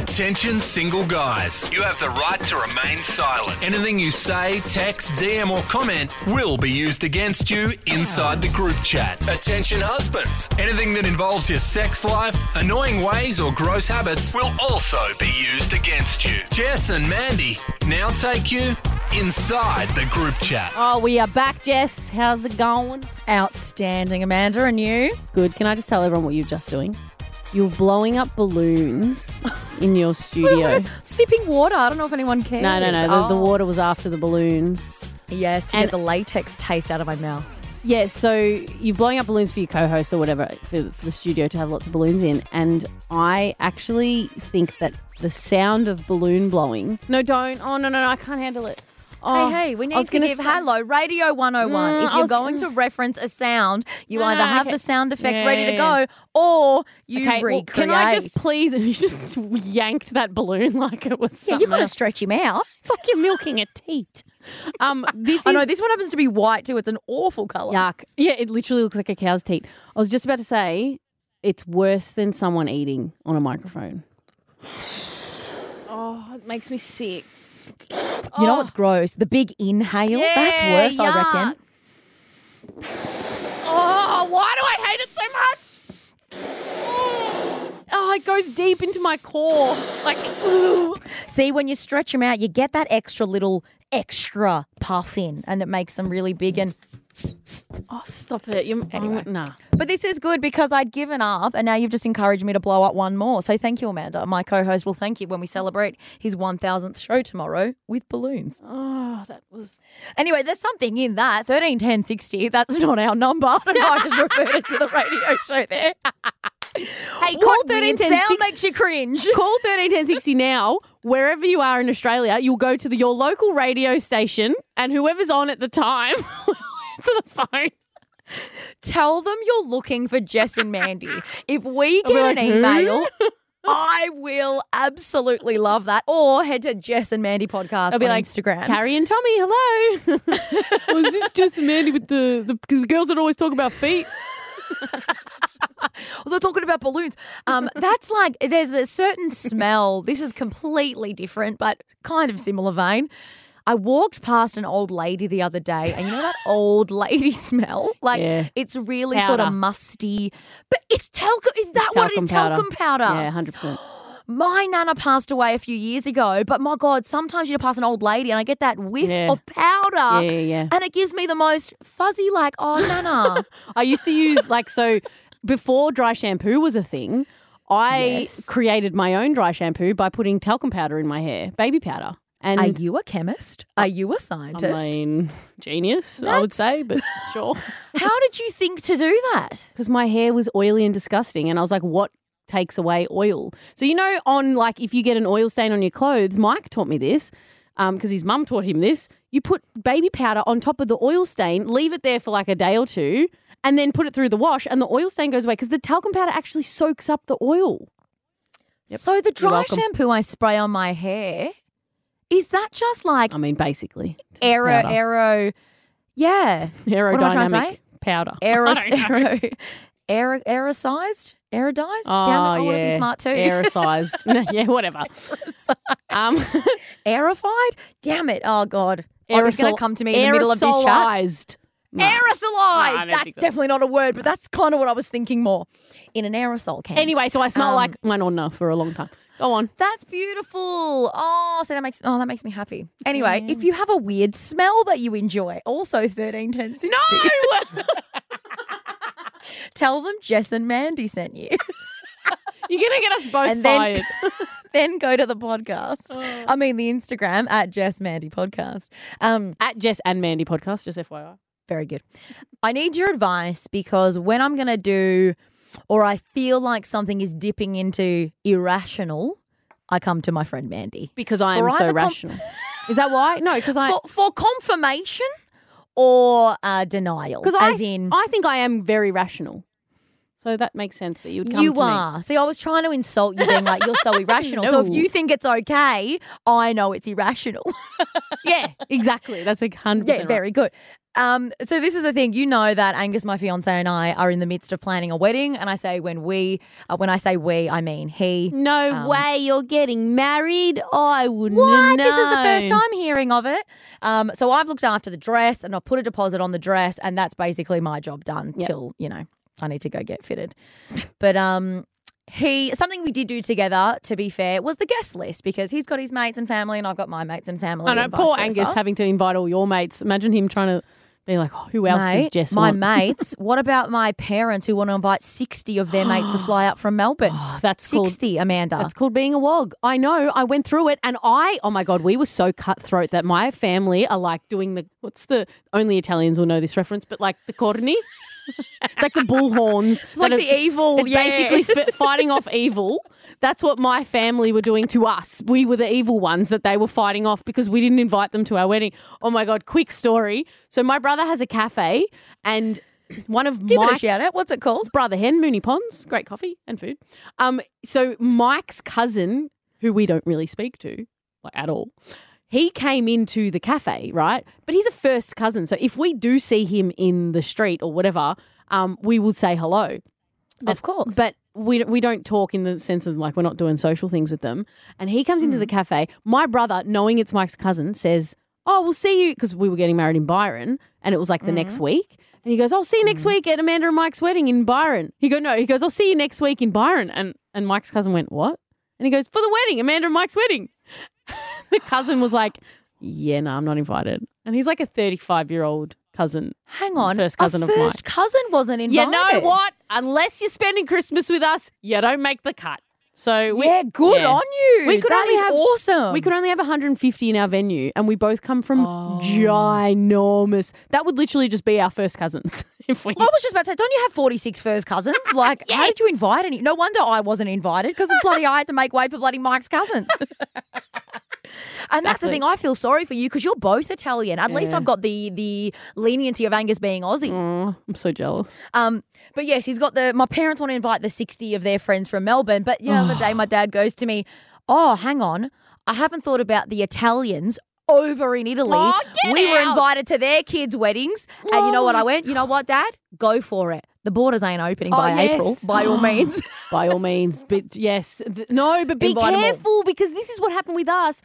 Attention, single guys. You have the right to remain silent. Anything you say, text, DM, or comment will be used against you inside the group chat. Attention, husbands. Anything that involves your sex life, annoying ways, or gross habits will also be used against you. Jess and Mandy now take you inside the group chat. Oh, we are back, Jess. How's it going? Outstanding, Amanda. And you? Good. Can I just tell everyone what you're just doing? You're blowing up balloons in your studio. Sipping water. I don't know if anyone cares. No, no, no. The, the Oh. water was after the balloons. Yes, to And- get the latex taste out of my mouth. Yeah, so you're blowing up balloons for your co-host or whatever for, for the studio to have lots of balloons in, and I actually think that the sound of balloon blowing. No, don't. Oh no, no, no! I can't handle it. Oh, hey, hey, we need to give say- Hello Radio 101. Mm, if you're was- going to reference a sound, you No, either have okay. the sound effect Yeah, ready to go or you Okay, well, recreate. can I just please? You just yanked that balloon like it was. yeah, you've got to stretch him out. It's like you're milking a teat. Um, this is I know this one happens to be white too. It's an awful colour. yuck. Yeah, it literally looks like a cow's teat. I was just about to say it's worse than someone eating on a microphone. Oh, it makes me sick. You know what's oh. gross? The big inhale. That's Yeah, worse, I reckon. Oh, why do I hate it so much? Oh, it goes deep into my core. Like, ooh. See, when you stretch them out, you get that extra little extra puff in, and it makes them really big. And Oh, stop it. You're, mm, Anyway. oh, nah. but this is good because I'd given up, and now you've just encouraged me to blow up one more. So thank you, Amanda. My co-host will thank you when we celebrate his one thousandth show tomorrow with balloons. Oh, that was. Anyway, there's something in that thirteen ten sixty. That's not our number. I. I just referred it to the radio show there. Hey, call What 13 weird 10 sound 60 makes you cringe? Call 13 10 60 now. Wherever you are in Australia, you'll go to the, your local radio station, and whoever's on at the time will answer the phone. Tell them you're looking for Jess and Mandy. If we get like, an email, I will absolutely love that. Or head to Jess and Mandy podcast I'll be on like, Instagram. Carrie and Tommy, hello. Was this just Mandy with the, the, the girls that always talk about feet? Well, they're talking about balloons. Um, that's like there's a certain smell. This is completely different, but kind of similar vein. I walked past an old lady the other day, and you know that old lady smell? Like Yeah. it's really sort of musty, but it's talcum. Is that what it is? powder. Talcum powder. Yeah, 100%. My nana passed away a few years ago, but my God, sometimes you pass an old lady and I get that whiff Yeah. of powder. Yeah, yeah, yeah. And it gives me the most fuzzy, like, oh, nana. I used to use, like, so before dry shampoo was a thing, I Yes. created my own dry shampoo by putting talcum powder in my hair, baby powder. And Are you a chemist? Are you a scientist? I mean, genius, I would say, but sure. How did you think to do that? because my hair was oily and disgusting. And I was like, what takes away oil? So, you know, on like if you get an oil stain on your clothes, Mike taught me this um, because his mum taught him this. You put baby powder on top of the oil stain, leave it there for like a day or two, and then put it through the wash, and the oil stain goes away because the talcum powder actually soaks up the oil. So the dry shampoo I spray on my hair, is that just like I mean, basically, aero, powder. aero, yeah, am I trying to aerodynamic powder. aero, aero, aero, aerosized, aerodized? Oh, Damn it, I want to yeah. be smart too. Aerosized. No, yeah, whatever. Um, Aerified? Damn it. Oh, God. Oh, it's going to come to me in the middle of this chat. No. Aerosolized. I don't that's think that- definitely not a word, but that's kind of what I was thinking more. In an aerosol can. Anyway, so I smell Um, like my nonna for a long time. Go on. That's beautiful. Oh, so that makes oh that makes me happy. Anyway, if you have a weird smell that you enjoy, also thirteen ten sixty. No! Tell them Jess and Mandy sent you. You're gonna get us both And then- fired. then go to the podcast. Oh. I mean the Instagram at Jess Mandy Podcast. Um, At Jess and Mandy podcast, just FYI. Very good. I need your advice because when I'm going to do, or I feel like something is dipping into irrational, I come to my friend Mandy. Because I am For so either com- rational. Is that why? No, because I For, for confirmation or uh, denial? because I as in, I think I am very rational. So that makes sense that you would come You to me. are. See, I was trying to insult you, being like, you're so irrational. So if you think it's okay, I know it's irrational. Yeah, exactly. That's like 100% yeah, right. very good. Um, so this is the thing. You know that Angus, my fiance, and I are in the midst of planning a wedding. And I say when we, uh, when I say we, I mean he. No Um, way you're getting married. I wouldn't What? know. This is the first time hearing of it. Um, so I've looked after the dress and I've put a deposit on the dress, and that's basically my job done Yep. till you know I need to go get fitted. but um, he something we did do together, to be fair, was the guest list because he's got his mates and family, and I've got my mates and family. I know, and poor vice Angus versa. having to invite all your mates. Imagine him trying to be like, oh, who else Mate, is Jess? my want? mates. What about my parents who want to invite sixty of their mates to fly up from Melbourne? Oh, that's called Sixty, Amanda. That's called being a wog. I know. I went through it and I, oh my God, we were so cutthroat that my family are like doing the, what's the, only Italians will know this reference, but like the corni. It's like the bull horns. It's like the evil, It's yeah. basically f- fighting off evil. That's what my family were doing to us. We were the evil ones that they were fighting off because we didn't invite them to our wedding. Oh my God, quick story. So my brother has a cafe and one of Give it a Mike's shout out. What's it called? Brother Hen, Moonee Ponds, great coffee and food. Um, so Mike's cousin, who we don't really speak to, like at all, he came into the cafe, right? But he's a first cousin, so if we do see him in the street or whatever, um, we will say hello. Of course. But we we don't talk in the sense of like we're not doing social things with them. And he comes into Hmm. the cafe. My brother, knowing it's Mike's cousin, says, "Oh, we'll see you," because we were getting married in Byron, and it was like the next Hmm. week. And he goes, "I'll see you next week at Amanda and Mike's wedding in Byron." He go, "No," he goes, "I'll see you next week in Byron." And and Mike's cousin went, "What?" And he goes, "For the wedding, Amanda and Mike's wedding." the cousin was like, "Yeah, no, I'm not invited." And he's like a 35 year old cousin. Hang on. First cousin of first cousin wasn't invited. You know what? Unless you're spending Christmas with us, you don't make the cut. So we, yeah, good yeah. on you. We could That only is have- awesome. We could only have 150 in our venue, and we both come from Oh. ginormous. That would literally just be our first cousins if we. I was just about to say, don't you have 46 first cousins? Like, how did you invite any? No wonder I wasn't invited because bloody I had to make way for bloody Mike's cousins. And that's the thing. I feel sorry for you because you're both Italian. At least I've got the the leniency of Angus being Aussie. Oh, I'm so jealous. Um, but yes, he's got the. My parents want to invite the sixty of their friends from Melbourne. But you know, the other day my dad goes to me, "Oh, hang on, I haven't thought about the Italians." Over in Italy, Oh, we were invited to their kids' weddings, and you know what I went? You know what, Dad? Go for it. The borders ain't opening Oh, by April, by all means. By all means, but yes, no, but be Invite careful because this is what happened with us.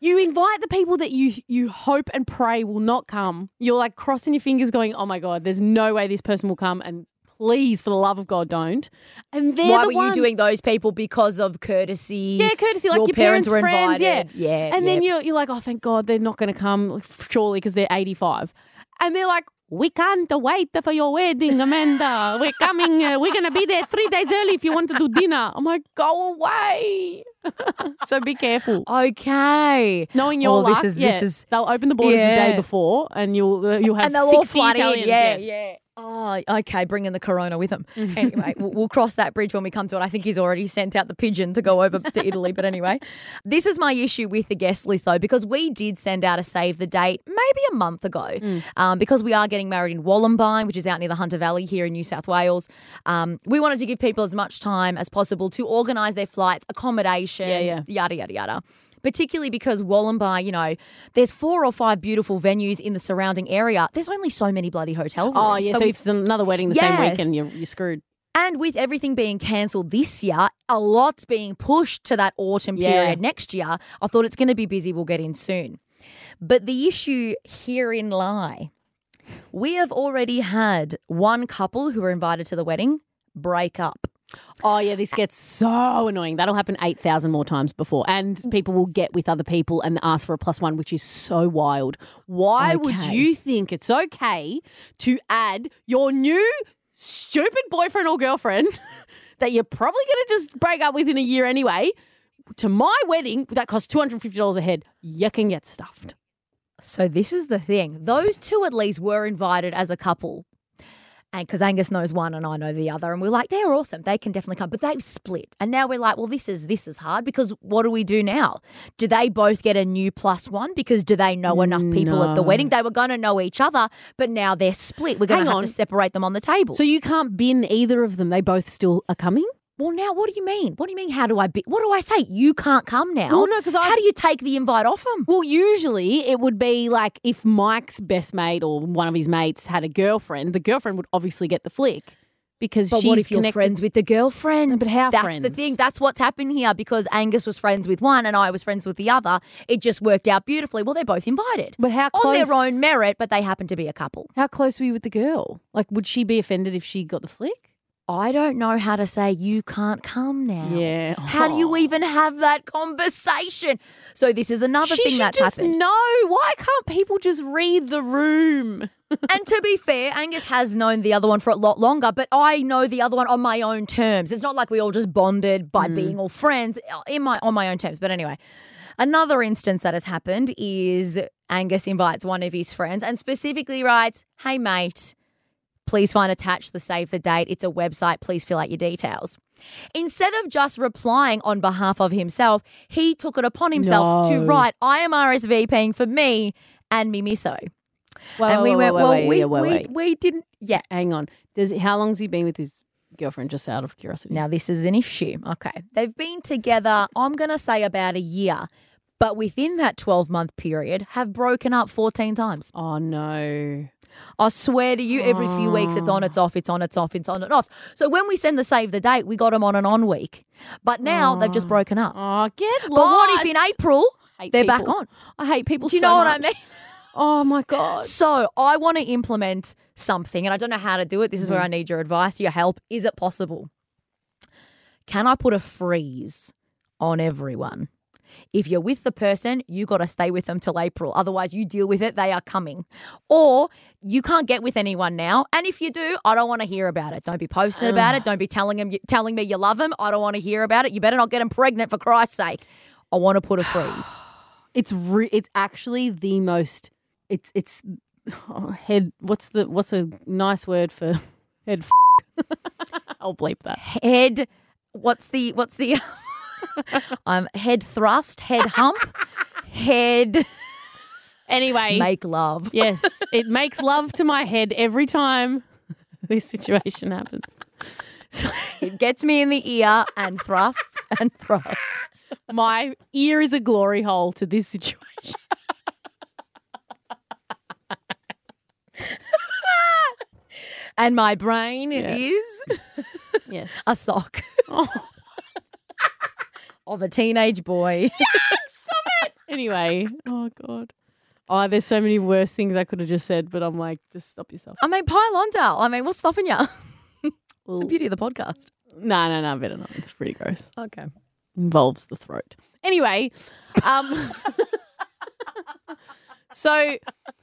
You invite the people that you you hope and pray will not come. You're like crossing your fingers, going, "Oh my god, there's no way this person will come," and please, for the love of God, don't. And they're Why the were ones- you doing those people because of courtesy? Yeah, courtesy, like your, parents, were friends, invited. yeah, yeah. And then you're you're like, oh, thank God, they're not going to come, surely, because they're 85. And they're like, we can't wait for your wedding, Amanda. We're coming. Uh, we're going to be there three days early if you want to do dinner. I'm like, go away. so be careful. okay. Knowing your Oh, this luck, is- this is- they'll open the borders the day before, and you'll uh, you'll have and they'll all 60 flood in. Yeah, yes. yeah. Oh, okay. Bringing the corona with him. Anyway, we'll, we'll cross that bridge when we come to it. I think he's already sent out the pigeon to go over to Italy. But anyway, this is my issue with the guest list, though, because we did send out a save the date maybe a month ago, um, because we are getting married in Wollombi, which is out near the Hunter Valley here in New South Wales. Um, we wanted to give people as much time as possible to organise their flights, accommodation, Yeah, yeah. yada yada yada particularly because Wollombi, you know, there's four or five beautiful venues in the surrounding area. There's only so many bloody hotel oh, rooms. Oh, yeah. So, we- if it's another wedding the same Yes. weekend, you're, you're screwed. and with everything being cancelled this year, a lot's being pushed to that autumn Yeah. period next year. I thought it's going to be busy. We'll get in soon. But the issue herein lie. We have already had one couple who were invited to the wedding break up. Oh yeah, this gets so annoying. That'll happen eight thousand more times before, and mm. people will get with other people and ask for a plus one, which is so wild. Why would you think it's okay to add your new stupid boyfriend or girlfriend that you're probably going to just break up with in a year anyway to my wedding that costs two hundred fifty dollars a head? You can get stuffed. So this is the thing. Those two at least were invited as a couple. Because Angus knows one and I know the other, and we're like, they're awesome. They can definitely come, but they've split, and now we're like, well, this is this is hard because what do we do now? Do they both get a new plus one because do they know enough people at the wedding? They were going to know each other, but now they're split. We're Hang to have on. to separate them on the table. So you can't bin either of them. They both still are coming. Well, now what do you mean? What do you mean? How do I? Be- what do I say? You can't come now. Well, no, because how do you take the invite off him? Well, usually it would be like if Mike's best mate or one of his mates had a girlfriend, the girlfriend would obviously get the flick because But she's what if you're friends with the girlfriend? But how That's the thing. That's what's happened here because Angus was friends with one and I was friends with the other. It just worked out beautifully. Well, they're both invited But how on their own merit, but they happen to be a couple. How close were you with the girl? Like, would she be offended if she got the flick? I don't know how to say you can't come now. Yeah. How do you Oh. even have that conversation? So this is another she thing that's just happened. know. Why can't people just read the room? and to be fair, Angus has known the other one for a lot longer, but I know the other one on my own terms. It's not like we all just bonded by being all friends uh, in my on my own terms. But anyway, another instance that has happened is Angus invites one of his friends and specifically writes, "Hey mate, please find attached the save the date. It's a website. Please fill out your details." Instead of just replying on behalf of himself, he took it upon himself to write, "I am RSVPing for me and me miso." Wait, and we wait, went, wait, well, wait, we, yeah, wait, we, wait. we didn't. Yeah. Hang on. Does how long's he been with his girlfriend? Just out of curiosity. Now, this is an issue. Okay. They've been together, I'm going to say about a year, but within that 12 month period, have broken up 14 times. Oh no. I swear to you, every few weeks it's on, it's off, it's on, it's off, it's on, and off. So when we send the save the date, we got them on an on week. But now they've just broken up. Oh, get lost. But what if in. April Hate they're back on? I hate people. Do you so know what I much. mean? Oh my god. So I want to implement something, and I don't know how to do it. This is Mm-hmm. where I need your advice, your help. Is it possible? Can I put a freeze on everyone? If you're with the person, you got to stay with them till April. Otherwise, you deal with it. They are coming. Or you can't get with anyone now. And if you do, I don't want to hear about it. Don't be posting about it. Don't be telling them, telling me you love them. I don't want to hear about it. You better not get them pregnant for Christ's sake. I want to put a freeze. It's re- it's actually the most. It's it's oh, head. What's the what's a nice word for head? F- I'll bleep that. head what's the what's the um head thrust head hump head Anyway, make love yes, it makes love to my head every time this situation happens. So it gets me in the ear and thrusts and thrusts my ear is a glory hole to this situation. and my brain is Yes. a sock Oh, of a teenage boy Stop it. anyway, oh god. Oh, there's so many worse things I could have just said, but I'm like, just stop yourself. i mean pile on Dal. i mean what's stopping you it's the beauty of the podcast No, no, no, better not. It's pretty gross. okay Involves the throat. Anyway, um, so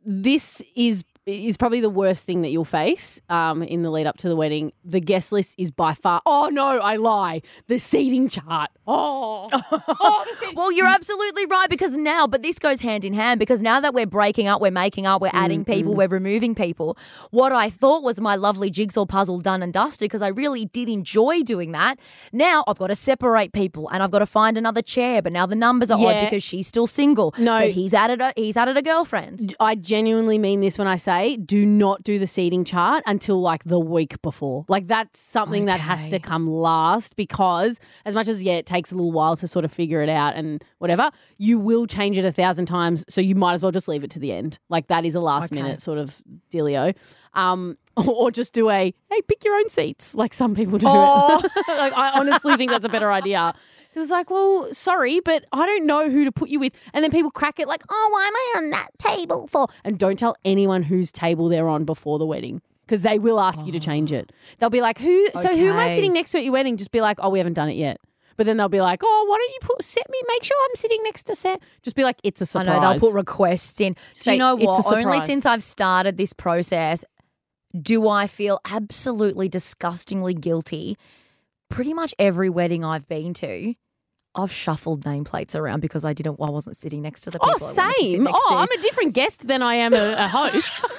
this is is probably the worst thing that you'll face um, in the lead up to the wedding. The guest list is by far. Oh no, I lie. The seating chart. Oh, oh seating- Well, you're absolutely right because now, but this goes hand in hand because now that we're breaking up, we're making up, we're adding people, we're removing people. What I thought was my lovely jigsaw puzzle done and dusted because I really did enjoy doing that. Now I've got to separate people and I've got to find another chair, but now the numbers are odd because she's still single. No. but he's added a he's added a girlfriend. I genuinely mean this when I say do not do the seating chart until like the week before. Like that's something that has to come last because as much as yeah, it takes a little while to sort of figure it out and whatever, you will change it a thousand times. So you might as well just leave it to the end. Like that is a last Okay. minute sort of dealio. Um, or just do a hey, pick your own seats, like some people do. Oh. like I honestly think that's a better idea. It's like, well, sorry, but I don't know who to put you with. And then people crack it like, oh, why am I on that table for? And don't tell anyone whose table they're on before the wedding because they will ask you to change it. They'll be like, who? So who am I sitting next to at your wedding? Just be like, oh, we haven't done it yet. But then they'll be like, oh, why don't you put set me? Make sure I'm sitting next to Sam. Just be like, it's a surprise. know they'll put requests in. Do Say, you know "It's what? Only since I've started this process do I feel absolutely disgustingly guilty. Pretty much every wedding I've been to, I've shuffled nameplates around because I didn't. I wasn't sitting next to the oh, people. Oh, to sit same. Oh, to. I'm a different guest than I am a, a host.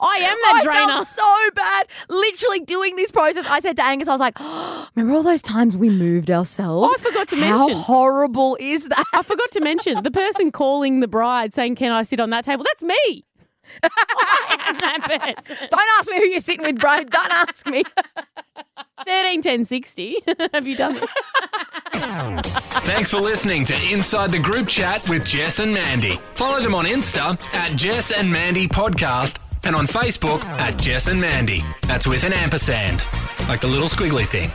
I am that drainer. I drainer. felt so bad, literally doing this process. I said to Angus, I was like, "Remember all those times we moved ourselves? Oh, I forgot to How mention. How horrible is that? I forgot to mention the person calling the bride saying, "Can I sit on that table?" That's me. I am that person. Don't ask me who you're sitting with, bro. Don't ask me. Thirteen ten sixty. Have you done this? Thanks for listening to Inside the Group Chat with Jess and Mandy. Follow them on Insta at Jess and Mandy Podcast and on Facebook at Jess and Mandy. That's with an ampersand, like the little squiggly thing.